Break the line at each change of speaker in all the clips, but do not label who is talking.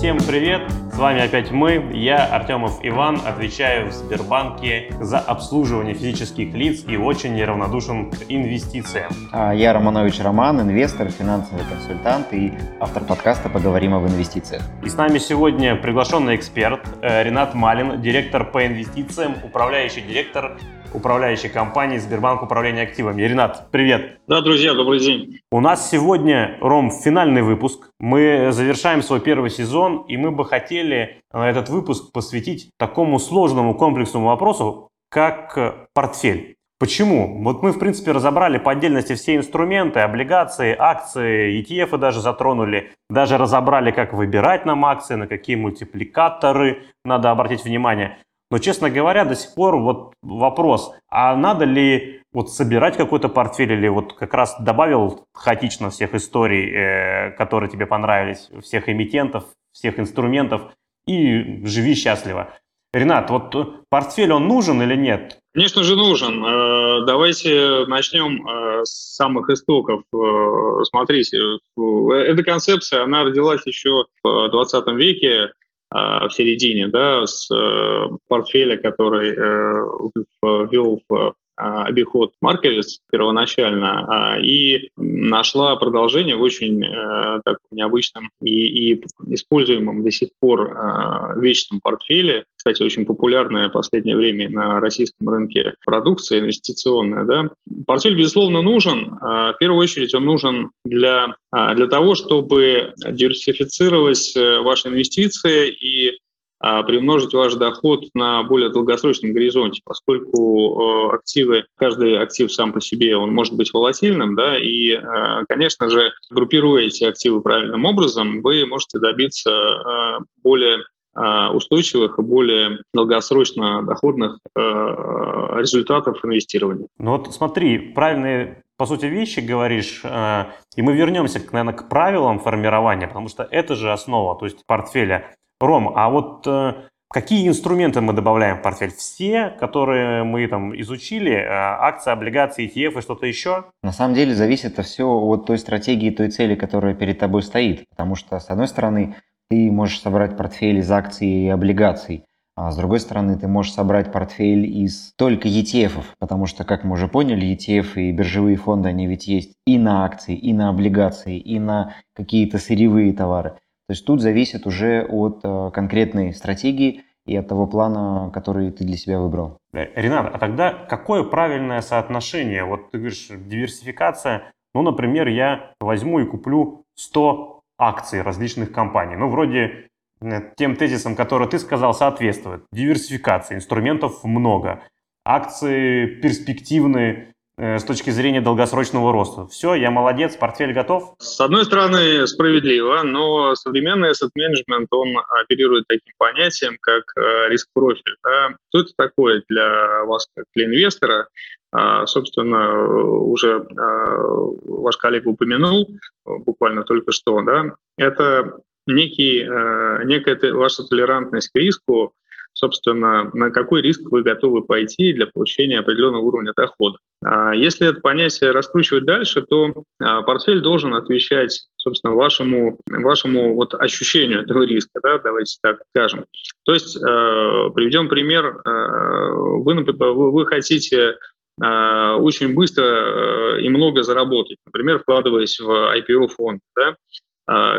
Всем привет! С вами опять мы, я, Артемов Иван, отвечаю в Сбербанке за обслуживание физических лиц и очень неравнодушен к инвестициям.
А я Романович Роман, инвестор, финансовый консультант и автор подкаста «Поговорим об инвестициях».
И с нами сегодня приглашенный эксперт э, Ренат Малин, директор по инвестициям, управляющий директор управляющей компании Сбербанк управления активами. Ренат, привет.
Да, друзья, добрый день.
У нас сегодня, Ром, финальный выпуск. Мы завершаем свой первый сезон, и мы бы хотели этот выпуск посвятить такому сложному комплексному вопросу, как портфель. Почему? Вот мы, в принципе, разобрали по отдельности все инструменты, облигации, акции, ETF даже затронули, даже разобрали, как выбирать нам акции, на какие мультипликаторы надо обратить внимание. Но, честно говоря, до сих пор вот вопрос, а надо ли вот собирать какой-то портфель или вот как раз добавил хаотично всех историй, э, которые тебе понравились, всех эмитентов, всех инструментов и живи счастливо. Ренат, вот портфель он нужен или нет?
Конечно же нужен. Э, давайте начнем э, с самых истоков. Э, смотрите, эта концепция, она родилась еще в 20 веке в середине, да, с э, портфеля, который э, ввел в а, обиход Марковец первоначально а, и нашла продолжение в очень э, так, необычном и, и используемом до сих пор а, вечном портфеле. Кстати, очень популярная в последнее время на российском рынке продукция инвестиционная. Да? Портфель, безусловно, нужен. В первую очередь он нужен для, для того, чтобы диверсифицировать ваши инвестиции и а приумножить ваш доход на более долгосрочном горизонте, поскольку э, активы, каждый актив сам по себе, он может быть волатильным, да, и, э, конечно же, группируя эти активы правильным образом, вы можете добиться э, более устойчивых и более долгосрочно доходных результатов инвестирования.
Ну вот смотри, правильные по сути, вещи говоришь, и мы вернемся, наверное, к правилам формирования, потому что это же основа, то есть портфеля. Ром, а вот э, какие инструменты мы добавляем в портфель? Все, которые мы там изучили, э, акции, облигации, ETF и что-то еще?
На самом деле зависит это все от той стратегии, той цели, которая перед тобой стоит. Потому что, с одной стороны, ты можешь собрать портфель из акций и облигаций, а с другой стороны, ты можешь собрать портфель из только ETF, потому что, как мы уже поняли, ETF и биржевые фонды, они ведь есть и на акции, и на облигации, и на какие-то сырьевые товары. То есть тут зависит уже от э, конкретной стратегии и от того плана, который ты для себя выбрал.
Э, Ренат, а тогда какое правильное соотношение? Вот ты говоришь, диверсификация. Ну, например, я возьму и куплю 100 акций различных компаний. Ну, вроде э, тем тезисам, которые ты сказал, соответствует. Диверсификация, инструментов много. Акции перспективные, с точки зрения долгосрочного роста. Все, я молодец, портфель готов?
С одной стороны, справедливо, но современный asset management, он оперирует таким понятием, как э, риск-профиль. Да? Что это такое для вас, как для инвестора? А, собственно, уже а, ваш коллега упомянул буквально только что, да, это некий, э, некая ваша толерантность к риску, собственно, на какой риск вы готовы пойти для получения определенного уровня дохода. А если это понятие раскручивать дальше, то а, портфель должен отвечать, собственно, вашему, вашему вот ощущению этого риска, да, давайте так скажем. То есть, э, приведем пример, вы, вы, вы хотите очень быстро и много заработать, например, вкладываясь в IPO-фонд, да,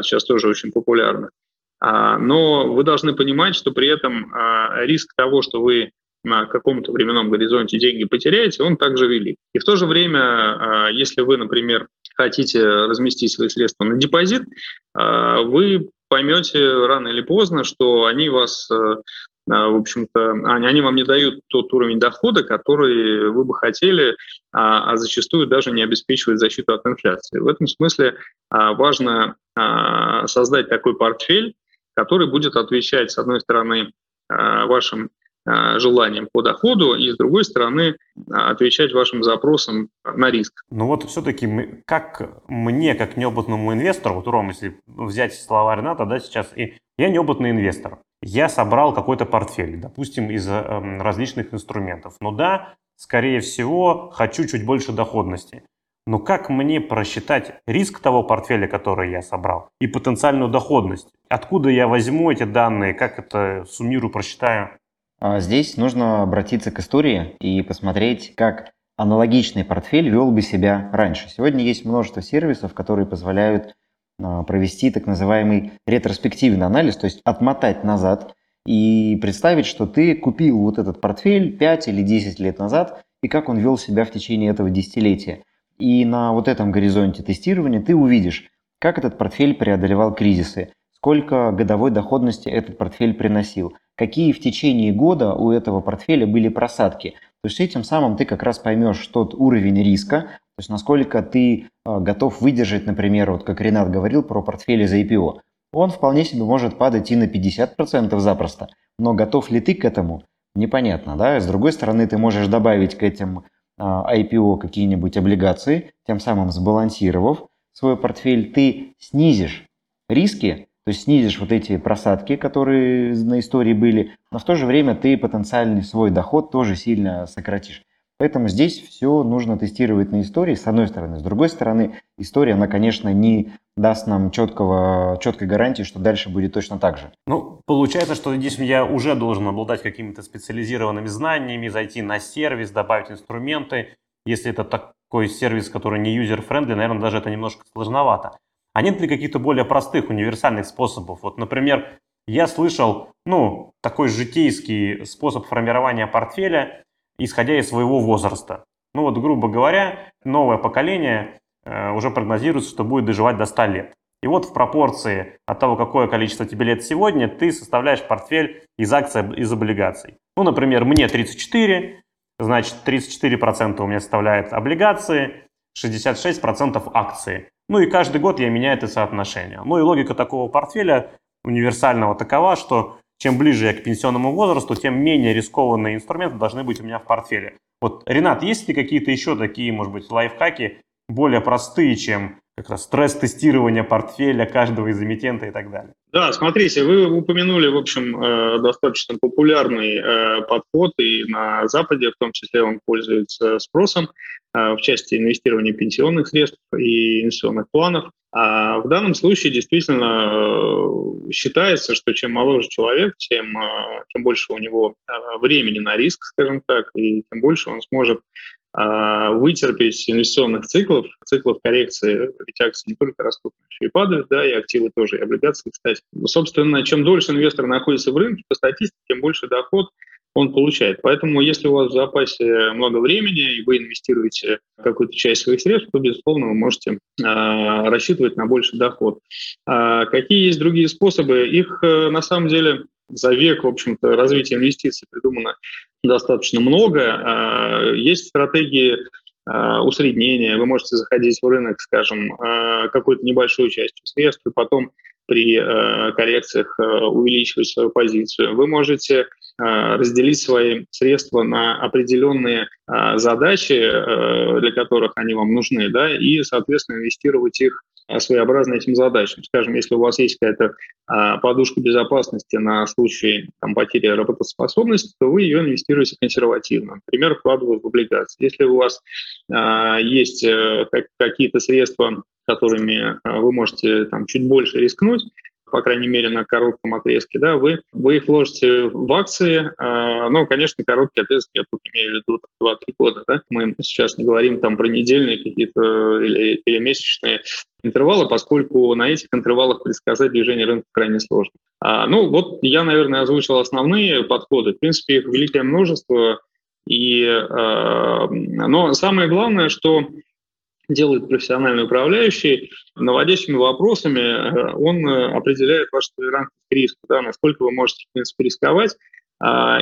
сейчас тоже очень популярно. А, но вы должны понимать, что при этом а, риск того, что вы на каком-то временном горизонте деньги потеряете, он также велик. И в то же время, а, если вы, например, хотите разместить свои средства на депозит, вы поймете рано или поздно, что они вас в общем-то, они, вам не дают тот уровень дохода, который вы бы хотели, а, зачастую даже не обеспечивают защиту от инфляции. В этом смысле важно создать такой портфель, который будет отвечать, с одной стороны, э, вашим э, желаниям по доходу, и с другой стороны, отвечать вашим запросам на риск.
Ну вот все-таки как мне, как неопытному инвестору, вот, Ром, если взять слова Рената, да, сейчас, и я неопытный инвестор, я собрал какой-то портфель, допустим, из э, различных инструментов. Ну да, скорее всего, хочу чуть больше доходности. Но как мне просчитать риск того портфеля, который я собрал, и потенциальную доходность? Откуда я возьму эти данные, как это суммирую, просчитаю?
А здесь нужно обратиться к истории и посмотреть, как аналогичный портфель вел бы себя раньше. Сегодня есть множество сервисов, которые позволяют а, провести так называемый ретроспективный анализ, то есть отмотать назад и представить, что ты купил вот этот портфель 5 или 10 лет назад, и как он вел себя в течение этого десятилетия. И на вот этом горизонте тестирования ты увидишь, как этот портфель преодолевал кризисы, сколько годовой доходности этот портфель приносил, какие в течение года у этого портфеля были просадки. То есть этим самым ты как раз поймешь тот уровень риска, то есть насколько ты а, готов выдержать, например, вот как Ренат говорил про портфели за IPO. Он вполне себе может падать и на 50% запросто, но готов ли ты к этому, непонятно. Да? С другой стороны, ты можешь добавить к этим IPO а, какие-нибудь облигации, тем самым сбалансировав свой портфель, ты снизишь риски, то есть снизишь вот эти просадки, которые на истории были, но в то же время ты потенциальный свой доход тоже сильно сократишь. Поэтому здесь все нужно тестировать на истории, с одной стороны. С другой стороны, история, она, конечно, не даст нам четкого, четкой гарантии, что дальше будет точно так же.
Ну, получается, что здесь я уже должен обладать какими-то специализированными знаниями, зайти на сервис, добавить инструменты. Если это такой сервис, который не user-friendly, наверное, даже это немножко сложновато. А нет ли каких-то более простых, универсальных способов? Вот, например, я слышал, ну, такой житейский способ формирования портфеля, исходя из своего возраста. Ну вот, грубо говоря, новое поколение э, уже прогнозируется, что будет доживать до 100 лет. И вот в пропорции от того, какое количество тебе лет сегодня, ты составляешь портфель из акций, из облигаций. Ну, например, мне 34, значит, 34% у меня составляет облигации, 66% акции. Ну и каждый год я меняю это соотношение. Ну и логика такого портфеля универсального такова, что чем ближе я к пенсионному возрасту, тем менее рискованные инструменты должны быть у меня в портфеле. Вот, Ренат, есть ли какие-то еще такие, может быть, лайфхаки, более простые, чем как раз стресс-тестирование портфеля каждого из эмитента и так далее.
Да, смотрите, вы упомянули, в общем, э, достаточно популярный э, подход, и на Западе в том числе он пользуется спросом э, в части инвестирования пенсионных средств и инвестиционных планов. А в данном случае действительно считается, что чем моложе человек, тем, тем больше у него времени на риск, скажем так, и тем больше он сможет вытерпеть инвестиционных циклов, циклов коррекции, ведь акции не только растут, но еще и падают, да, и активы тоже, и облигации, кстати. Собственно, чем дольше инвестор находится в рынке, по статистике, тем больше доход он получает. Поэтому, если у вас в запасе много времени, и вы инвестируете какую-то часть своих средств, то, безусловно, вы можете э, рассчитывать на больший доход. А какие есть другие способы? Их, э, на самом деле, за век, в общем-то, развития инвестиций придумано достаточно много. А, есть стратегии усреднения. Вы можете заходить в рынок, скажем, а, какую-то небольшую частью средств, и потом при коррекциях увеличивать свою позицию. Вы можете разделить свои средства на определенные задачи, для которых они вам нужны, да, и, соответственно, инвестировать их своеобразно этим задачам. Скажем, если у вас есть какая-то а, подушка безопасности на случай там, потери работоспособности, то вы ее инвестируете консервативно. Например, вкладывая в облигации. Если у вас а, есть а, какие-то средства, которыми а, вы можете там, чуть больше рискнуть, по крайней мере, на коротком отрезке, да, вы, вы их вложите в акции, э, ну, конечно, короткий отрезок, я тут имею в виду 2-3 года, да, мы сейчас не говорим там про недельные какие-то или, или месячные интервалы, поскольку на этих интервалах предсказать движение рынка крайне сложно. А, ну, вот я, наверное, озвучил основные подходы. В принципе, их великое множество. И, э, но самое главное, что делает профессиональный управляющий, наводящими вопросами э, он э, определяет вашу толерантность к риску, да, насколько вы можете, в принципе, рисковать,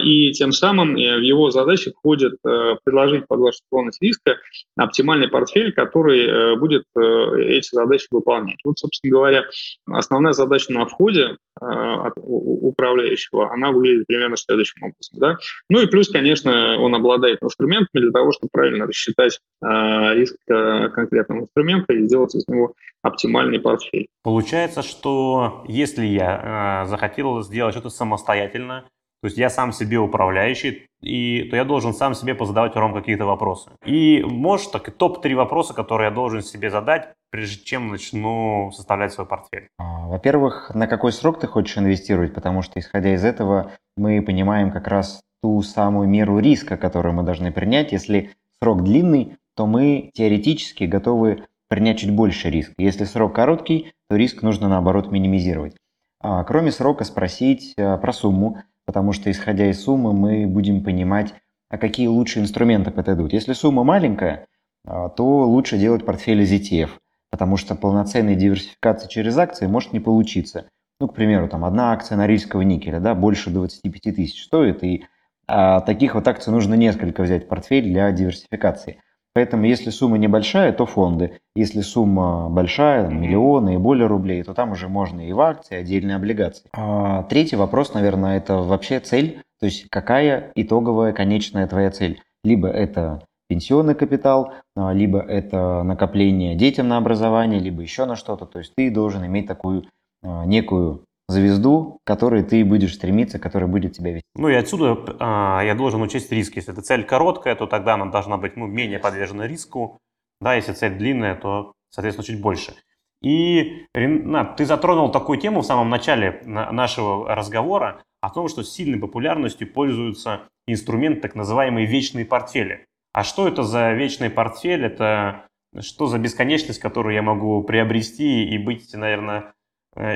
и тем самым э, в его задачи входит э, предложить под вашу склонность риска оптимальный портфель, который э, будет эти задачи выполнять. Вот, собственно говоря, основная задача на входе от управляющего, она выглядит примерно следующим образом. Да? Ну и плюс, конечно, он обладает инструментами для того, чтобы правильно рассчитать риск конкретного инструмента и сделать из него оптимальный портфель.
Получается, что если я захотел сделать что-то самостоятельно, то есть я сам себе управляющий, и то я должен сам себе позадавать Ром какие-то вопросы. И может так топ-3 вопроса, которые я должен себе задать, прежде чем начну составлять свой портфель.
А, во-первых, на какой срок ты хочешь инвестировать, потому что исходя из этого мы понимаем как раз ту самую меру риска, которую мы должны принять. Если срок длинный, то мы теоретически готовы принять чуть больше риск. Если срок короткий, то риск нужно наоборот минимизировать. А, кроме срока спросить а, про сумму, потому что исходя из суммы мы будем понимать, а какие лучшие инструменты подойдут. Если сумма маленькая, а, то лучше делать портфель из ETF, потому что полноценной диверсификации через акции может не получиться. Ну, к примеру, там одна акция норильского никеля, да, больше 25 тысяч стоит, и а, таких вот акций нужно несколько взять в портфель для диверсификации. Поэтому, если сумма небольшая, то фонды. Если сумма большая, миллионы и более рублей, то там уже можно и в акции, и отдельные облигации. А, третий вопрос, наверное, это вообще цель. То есть, какая итоговая конечная твоя цель? Либо это пенсионный капитал, а, либо это накопление детям на образование, либо еще на что-то. То есть, ты должен иметь такую а, некую звезду, к которой ты будешь стремиться, которая будет тебя вести.
Ну и отсюда э, я должен учесть риски. Если эта цель короткая, то тогда она должна быть ну, менее подвержена риску. Да, если цель длинная, то, соответственно, чуть больше. И Ренат, ты затронул такую тему в самом начале нашего разговора о том, что сильной популярностью пользуются инструменты так называемые вечные портфели. А что это за вечный портфель? Это что за бесконечность, которую я могу приобрести и быть, наверное,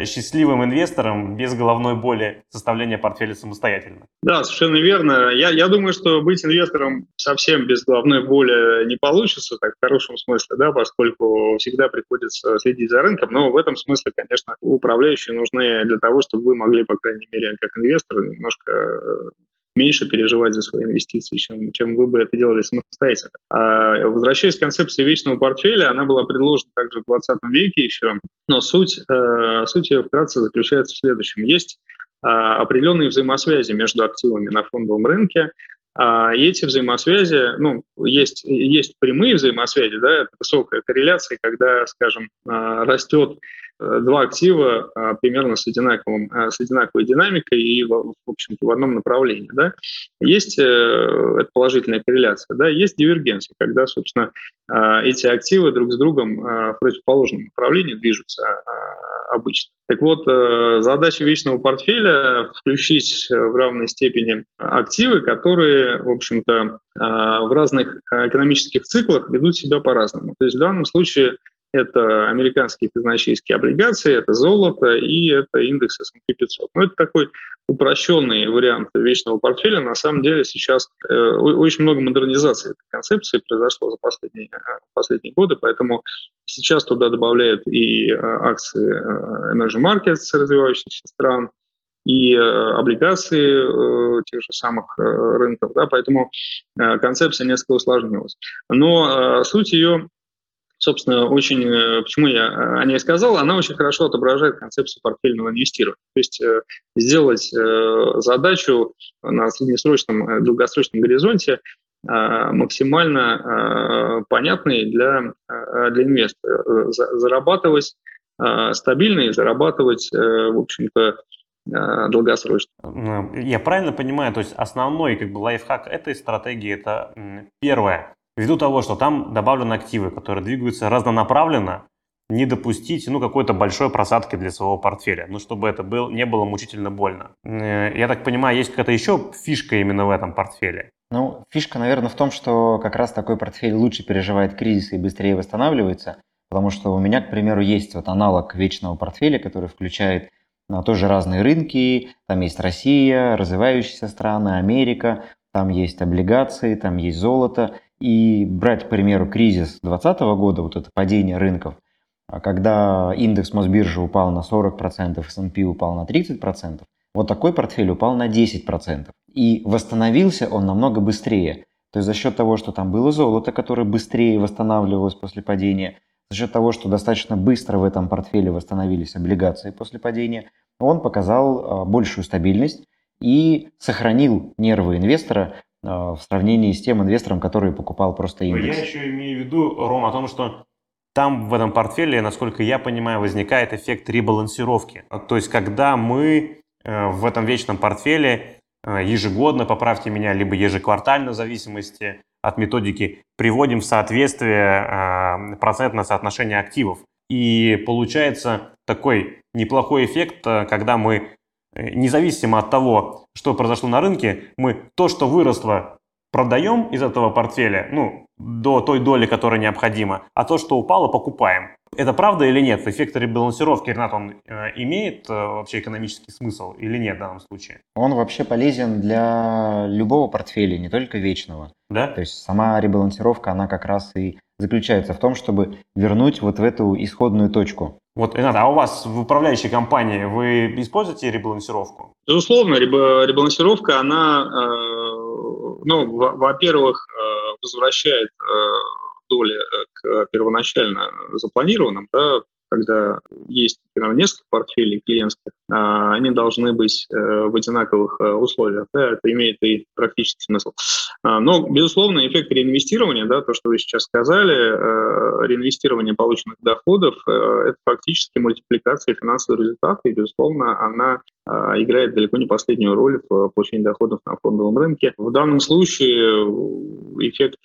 счастливым инвестором без головной боли составления портфеля самостоятельно.
Да, совершенно верно. Я, я думаю, что быть инвестором совсем без головной боли не получится, так в хорошем смысле, да, поскольку всегда приходится следить за рынком, но в этом смысле, конечно, управляющие нужны для того, чтобы вы могли, по крайней мере, как инвестор, немножко э, меньше переживать за свои инвестиции, чем, чем вы бы это делали самостоятельно. А возвращаясь к концепции вечного портфеля, она была предложена также в 20 веке еще, но суть, э, суть ее вкратце заключается в следующем. Есть э, определенные взаимосвязи между активами на фондовом рынке, а, и эти взаимосвязи, ну, есть, есть прямые взаимосвязи, да, это высокая корреляция, когда, скажем, а, растет Э, два актива а, примерно с, одинаковым, а, с одинаковой динамикой и, в общем-то, в одном направлении. Да? Есть э, это положительная корреляция, да? есть дивергенция, когда, собственно, а, эти активы друг с другом в противоположном направлении движутся обычно. Так вот, э, задача вечного портфеля – включить в равной степени активы, которые, в общем-то, в разных экономических циклах ведут себя по-разному. То есть в данном случае это американские казначейские облигации, это золото и это индекс S&P 500. Но это такой упрощенный вариант вечного портфеля. На самом деле сейчас э, очень много модернизации этой концепции произошло за последние, э, последние годы, поэтому сейчас туда добавляют и э, акции э, emerging markets развивающихся стран, и э, облигации тех же самых рынков, да, поэтому концепция несколько усложнилась. Но суть ее собственно, очень, почему я о ней сказал, она очень хорошо отображает концепцию портфельного инвестирования. То есть сделать задачу на среднесрочном, долгосрочном горизонте максимально понятной для, для инвестора. Зарабатывать стабильно и зарабатывать, в общем-то, долгосрочно.
Я правильно понимаю, то есть основной как бы лайфхак этой стратегии это первое Ввиду того, что там добавлены активы, которые двигаются разнонаправленно, не допустить ну, какой-то большой просадки для своего портфеля, ну, чтобы это был, не было мучительно больно. Э, я так понимаю, есть какая-то еще фишка именно в этом портфеле?
Ну, фишка, наверное, в том, что как раз такой портфель лучше переживает кризис и быстрее восстанавливается, потому что у меня, к примеру, есть вот аналог вечного портфеля, который включает ну, тоже разные рынки, там есть Россия, развивающиеся страны, Америка, там есть облигации, там есть золото, и брать, к примеру, кризис 2020 года, вот это падение рынков, а когда индекс Мосбиржи упал на 40%, S&P упал на 30%, вот такой портфель упал на 10%. И восстановился он намного быстрее. То есть за счет того, что там было золото, которое быстрее восстанавливалось после падения, за счет того, что достаточно быстро в этом портфеле восстановились облигации после падения, он показал а, большую стабильность и сохранил нервы инвестора а, в сравнении с тем инвестором, который покупал просто индекс.
Я еще имею в виду, Ром, о том, что там в этом портфеле, насколько я понимаю, возникает эффект ребалансировки. То есть, когда мы э, в этом вечном портфеле ежегодно, поправьте меня, либо ежеквартально в зависимости от методики, приводим в соответствие процентное соотношение активов. И получается такой неплохой эффект, когда мы независимо от того, что произошло на рынке, мы то, что выросло, продаем из этого портфеля, ну, до той доли, которая необходима, а то, что упало, покупаем. Это правда или нет? Эффект ребалансировки, Ренат, он э, имеет э, вообще экономический смысл или нет в данном случае?
Он вообще полезен для любого портфеля, не только вечного.
Да?
То есть сама ребалансировка, она как раз и заключается в том, чтобы вернуть вот в эту исходную точку.
Вот, Ренат, а у вас в управляющей компании вы используете ребалансировку?
Безусловно, ребалансировка, она, э, ну, во-первых, э, возвращает э, доли к первоначально запланированным, да, когда есть например, несколько портфелей клиентских, а, они должны быть э, в одинаковых э, условиях. Да, это имеет и практический смысл. А, но, безусловно, эффект реинвестирования, да, то, что вы сейчас сказали, э, реинвестирование полученных доходов, это фактически мультипликация финансового результата, и, безусловно, она а, играет далеко не последнюю роль в получении доходов на фондовом рынке. В данном случае эффект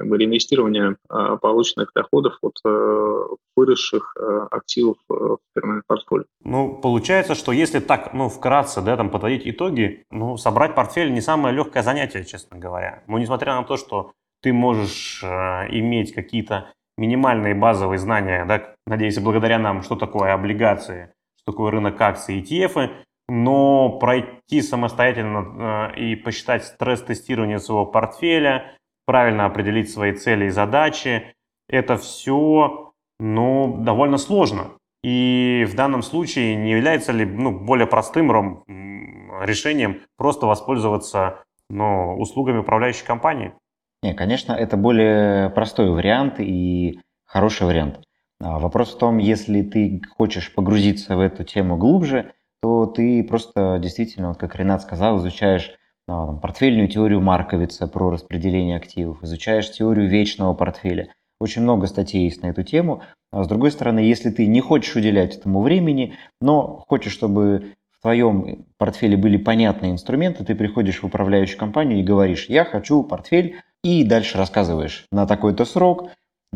как бы, реинвестирования а, полученных доходов от э, выросших э, активов э, в перманент портфолио.
Ну, получается, что если так, ну, вкратце, да, там, подводить итоги, ну, собрать портфель не самое легкое занятие, честно говоря. Но несмотря на то, что ты можешь иметь какие-то минимальные базовые знания, да, надеюсь, благодаря нам, что такое облигации, что такое рынок акций, ETF, но пройти самостоятельно и посчитать стресс-тестирование своего портфеля, правильно определить свои цели и задачи. Это все ну, довольно сложно. И в данном случае не является ли ну, более простым решением просто воспользоваться ну, услугами управляющей компании?
Не, конечно, это более простой вариант и хороший вариант. А вопрос в том, если ты хочешь погрузиться в эту тему глубже, то ты просто действительно, вот как Ренат сказал, изучаешь там, портфельную теорию Марковица про распределение активов, изучаешь теорию вечного портфеля. Очень много статей есть на эту тему. А с другой стороны, если ты не хочешь уделять этому времени, но хочешь, чтобы в твоем портфеле были понятные инструменты, ты приходишь в управляющую компанию и говоришь, я хочу портфель, и дальше рассказываешь на такой-то срок,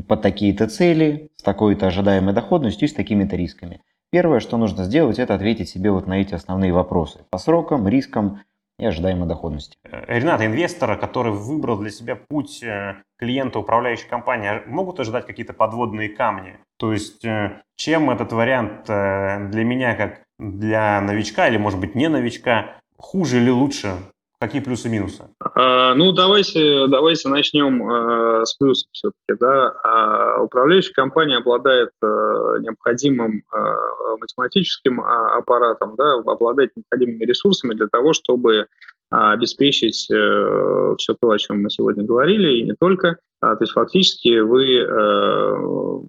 под такие-то цели, с такой-то ожидаемой доходностью и с такими-то рисками. Первое, что нужно сделать, это ответить себе вот на эти основные вопросы. По срокам, рискам, и ожидаемой доходности.
Э, Ренат, инвестора, который выбрал для себя путь э, клиента управляющей компании, а могут ожидать какие-то подводные камни? То есть э, чем этот вариант для меня, как для новичка или, может быть, не новичка, хуже или лучше? Какие плюсы и минусы?
А, ну, давайте, давайте начнем а, с плюсов все-таки. Да? А, управляющая компания обладает а, необходимым а, математическим а, аппаратом, да, обладает необходимыми ресурсами для того, чтобы а, обеспечить а, все то, о чем мы сегодня говорили, и не только. А, то есть фактически вы а,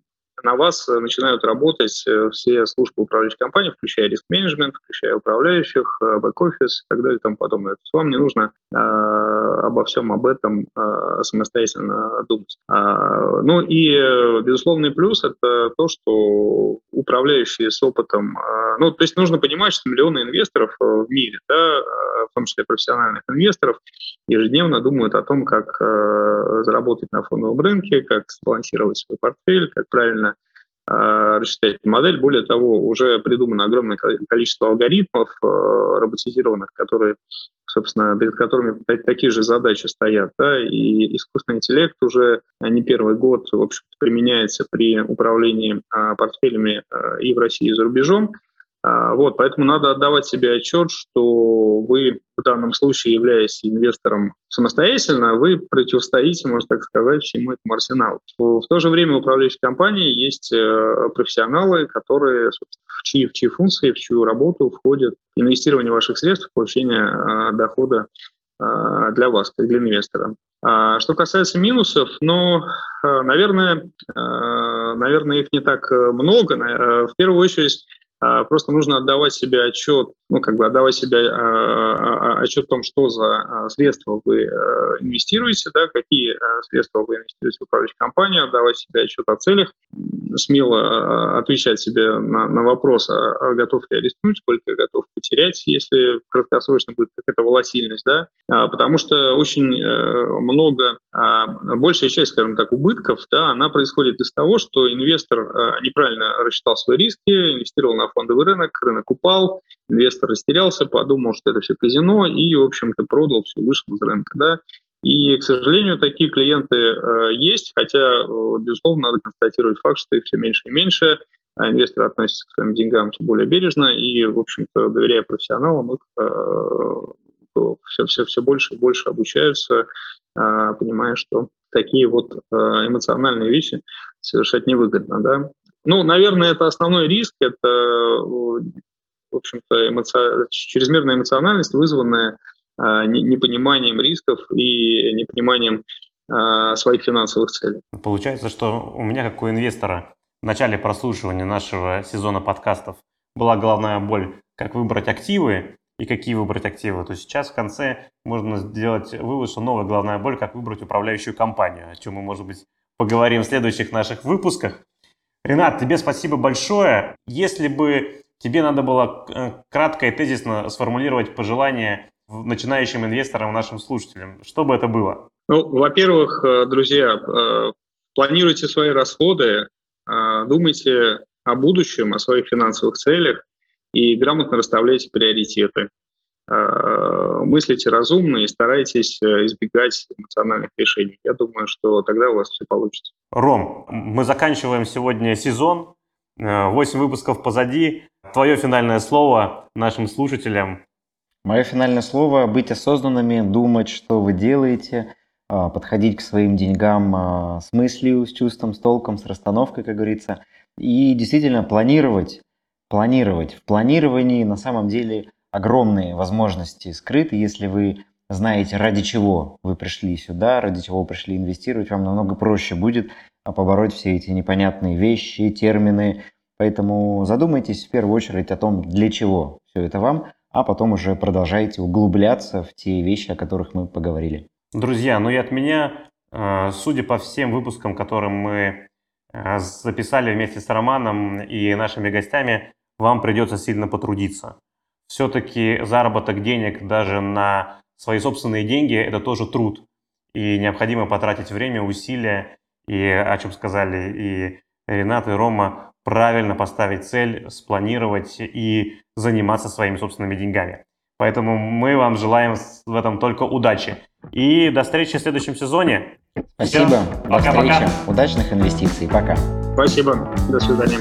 на вас э, начинают работать э, все службы управляющей компании, включая риск-менеджмент, включая управляющих, э, бэк-офис и так далее и тому подобное. То есть вам не нужно э, обо всем об этом э, самостоятельно думать. А, ну и безусловный плюс – это то, что управляющие с опытом, э, ну то есть нужно понимать, что миллионы инвесторов в мире, да, в том числе профессиональных инвесторов, ежедневно думают о том, как заработать на фондовом рынке, как сбалансировать свой портфель, как правильно Э, рассчитать модель. Более того, уже придумано огромное количество алгоритмов э, роботизированных, которые, собственно, перед которыми такие же задачи стоят. Да, и искусственный интеллект уже не первый год в общем, применяется при управлении э, портфелями и в России, и за рубежом. А, вот, поэтому надо отдавать себе отчет, что вы в данном случае, являясь инвестором самостоятельно, вы противостоите, можно так сказать, всему этому арсеналу. В то же время в управляющей компании есть э, профессионалы, которые, в чьи, в чьи функции, в чью работу входит инвестирование ваших средств, получение а, дохода а, для вас, для инвестора. Что касается минусов, ну, наверное, наверное, их не так э, много. Э, в первую очередь, просто нужно отдавать себе отчет, ну, как бы отдавать себе а, а, отчет о том, что за средства вы э, инвестируете, да, какие э, средства вы инвестируете в управляющую компанию, отдавать себе отчет о целях, смело отвечать себе на, на вопрос, а готов ли я рискнуть, сколько я готов потерять, если краткосрочно будет какая-то волатильность, да, а, потому что очень э, много, а, большая часть, скажем так, убытков, да, она происходит из того, что инвестор неправильно рассчитал свои риски, инвестировал на фондовый рынок, рынок упал, инвестор растерялся, подумал, что это все казино, и, в общем-то, продал, все, вышел из рынка, да, и, к сожалению, такие клиенты э, есть, хотя, э, безусловно, надо констатировать факт, что их все меньше и меньше, а инвесторы относятся к своим деньгам все более бережно, и, в общем-то, доверяя профессионалам, их э, все, все, все больше и больше обучаются, э, понимая, что такие вот э, эмоциональные вещи совершать невыгодно. Да? Ну, наверное, это основной риск, это, в общем-то, эмоци... чрезмерная эмоциональность, вызванная а, непониманием рисков и непониманием а, своих финансовых целей.
Получается, что у меня, как у инвестора, в начале прослушивания нашего сезона подкастов была головная боль, как выбрать активы и какие выбрать активы, то сейчас в конце можно сделать вывод, что новая головная боль, как выбрать управляющую компанию, о чем мы, может быть, поговорим в следующих наших выпусках. Ренат, тебе спасибо большое. Если бы тебе надо было э, кратко и тезисно сформулировать пожелания начинающим инвесторам, нашим слушателям? Что бы это было?
Ну, во-первых, э, друзья, э, планируйте свои расходы, думайте о будущем, о своих финансовых целях и грамотно расставляйте приоритеты. Мыслите разумно и старайтесь избегать эмоциональных решений. Я думаю, что тогда у вас все получится.
Ром, мы заканчиваем сегодня сезон. Восемь выпусков позади. Твое финальное слово нашим слушателям
Мое финальное слово – быть осознанными, думать, что вы делаете, подходить к своим деньгам с мыслью, с чувством, с толком, с расстановкой, как говорится, и действительно планировать, планировать. В планировании на самом деле огромные возможности скрыты, если вы знаете, ради чего вы пришли сюда, ради чего вы пришли инвестировать, вам намного проще будет а, побороть все эти непонятные вещи, термины. Поэтому задумайтесь в первую очередь о том, для чего все это вам, а потом уже продолжаете углубляться в те вещи, о которых мы поговорили.
Друзья, ну и от меня, э, судя по всем выпускам, которые мы э, записали вместе с Романом и нашими гостями, вам придется сильно потрудиться. Все-таки заработок денег даже на свои собственные деньги – это тоже труд. И необходимо потратить время, усилия, и о чем сказали и Ренат, и Рома, правильно поставить цель, спланировать и заниматься своими собственными деньгами. Поэтому мы вам желаем в этом только удачи. И до встречи в следующем сезоне.
Спасибо. Все. До пока, встречи. Пока. Удачных инвестиций. Пока.
Спасибо. До свидания.